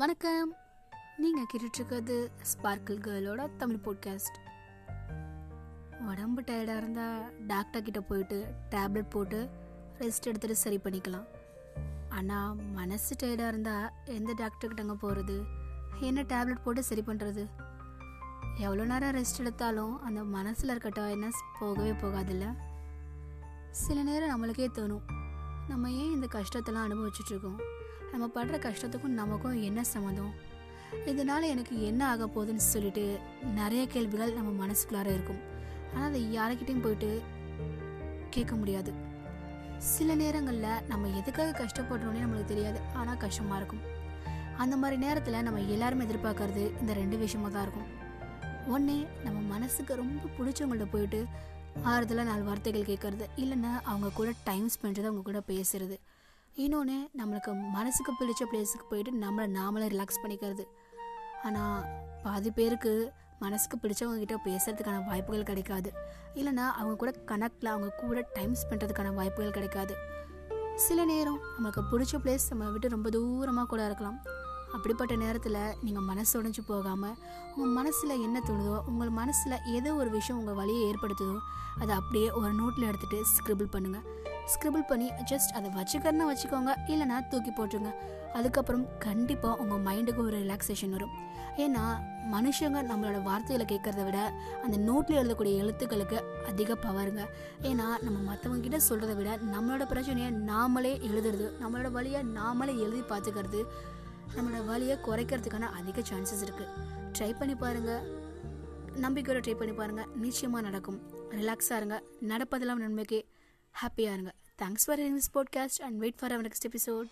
வணக்கம். நீங்கள் கேட்டுட்ருக்கிறது ஸ்பார்க்கிள் கேர்ளோட தமிழ் போட்காஸ்ட் உடம்பு டயர்டாக இருந்தால் டாக்டர் கிட்டே போயிட்டு டேப்லெட் போட்டு ரெஸ்ட் எடுத்துகிட்டு சரி பண்ணிக்கலாம். ஆனால் மனசு டயர்டாக இருந்தால் எந்த டாக்டர்கிட்டங்க போகிறது என்ன டேப்லெட் போட்டு சரி பண்ணுறது எவ்வளோ நேரம் ரெஸ்ட் எடுத்தாலும் அந்த மனசில் இருக்க டயர்னஸ் போகவே போகாதில்ல? சில நேரம் நம்மளுக்கே தோணும். நம்ம ஏன் இந்த கஷ்டத்தெல்லாம் அனுபவிச்சுட்ருக்கோம் நம்ம படுற கஷ்டத்துக்கும் நமக்கும் என்ன சம்மந்தம்? இதனால் எனக்கு என்ன ஆக போகுதுன்னு சொல்லிட்டு நிறைய கேள்விகள் நம்ம மனசுக்குள்ளார இருக்கும். ஆனால் அதை யாருக்கிட்டையும் போயிட்டு கேட்க முடியாது. சில நேரங்களில் நம்ம எதுக்காக கஷ்டப்படுறோன்னே நம்மளுக்கு தெரியாது. ஆனால் கஷ்டமாக இருக்கும். அந்த மாதிரி நேரத்தில் நம்ம எல்லாரும் எதிர்பார்க்கறது இந்த ரெண்டு விஷயமா தான் இருக்கும். ஒன்று நம்ம மனசுக்கு ரொம்ப பிடிச்சவங்கள்ட்ட போயிட்டு ஆறுதலாக நாலு வார்த்தைகள் கேட்கறது. இல்லைன்னா அவங்க கூட டைம் ஸ்பெண்ட் அவங்க கூட பேசுறது. இன்னொன்று நம்மளுக்கு மனசுக்கு பிடிச்ச பிளேஸுக்கு போயிட்டு நம்மளை நாமளே ரிலாக்ஸ் பண்ணிக்கிறது. ஆனால் பாதி பேருக்கு மனசுக்கு பிடிச்சவங்க கிட்ட பேசுறதுக்கான வாய்ப்புகள் கிடைக்காது. இல்லைன்னா அவங்க கூட கனெக்டில் அவங்க கூட டைம் ஸ்பெண்ட்றதுக்கான வாய்ப்புகள் கிடைக்காது. சில நேரம் நமக்கு பிடிச்ச பிளேஸ் நம்ம விட்டு ரொம்ப தூரமாக கூட இருக்கலாம். அப்படிப்பட்ட நேரத்தில் நீங்கள் மனசு உடஞ்சி போகாமல் உங்கள் மனசில் என்ன தோணுதோ உங்கள் மனசில் ஏதோ ஒரு விஷயம் உங்கள் வழியை ஏற்படுத்துதோ அதை அப்படியே ஒரு நோட்டில் எடுத்துகிட்டு ஸ்கிரிபிள் பண்ணுங்கள் ஸ்கிரிபிள் பண்ணி ஜஸ்ட் அதை வச்சுக்கிறனா வச்சுக்கோங்க. இல்லைனா தூக்கி போட்டுருங்க. அதுக்கப்புறம் கண்டிப்பாக உங்கள் மைண்டுக்கு ஒரு ரிலாக்ஸேஷன் வரும். ஏன்னா மனுஷங்க நம்மளோட வார்த்தைகளை கேட்குறத விட அந்த நோட்டில் எழுதக்கூடிய எழுத்துக்களுக்கு அதிக பவருங்க ஏன்னா நம்ம மற்றவங்க கிட்ட சொல்கிறத விட நம்மளோட பிரச்சனையை நாமளே எழுதுறது நம்மளோட வழியை நாமளே எழுதி பார்த்துக்கிறது நம்மளோட வழியை குறைக்கிறதுக்கான அதிக சான்சஸ் இருக்குது ட்ரை பண்ணி பாருங்கள் நம்பிக்கையோட ட்ரை பண்ணி பாருங்கள் நிச்சயமாக நடக்கும். ரிலாக்ஸாக இருங்க. நடப்பதெல்லாம் நன்மைக்கே. ஹாப்பியாக இருங்க. Thanks for this podcast and wait for our next episode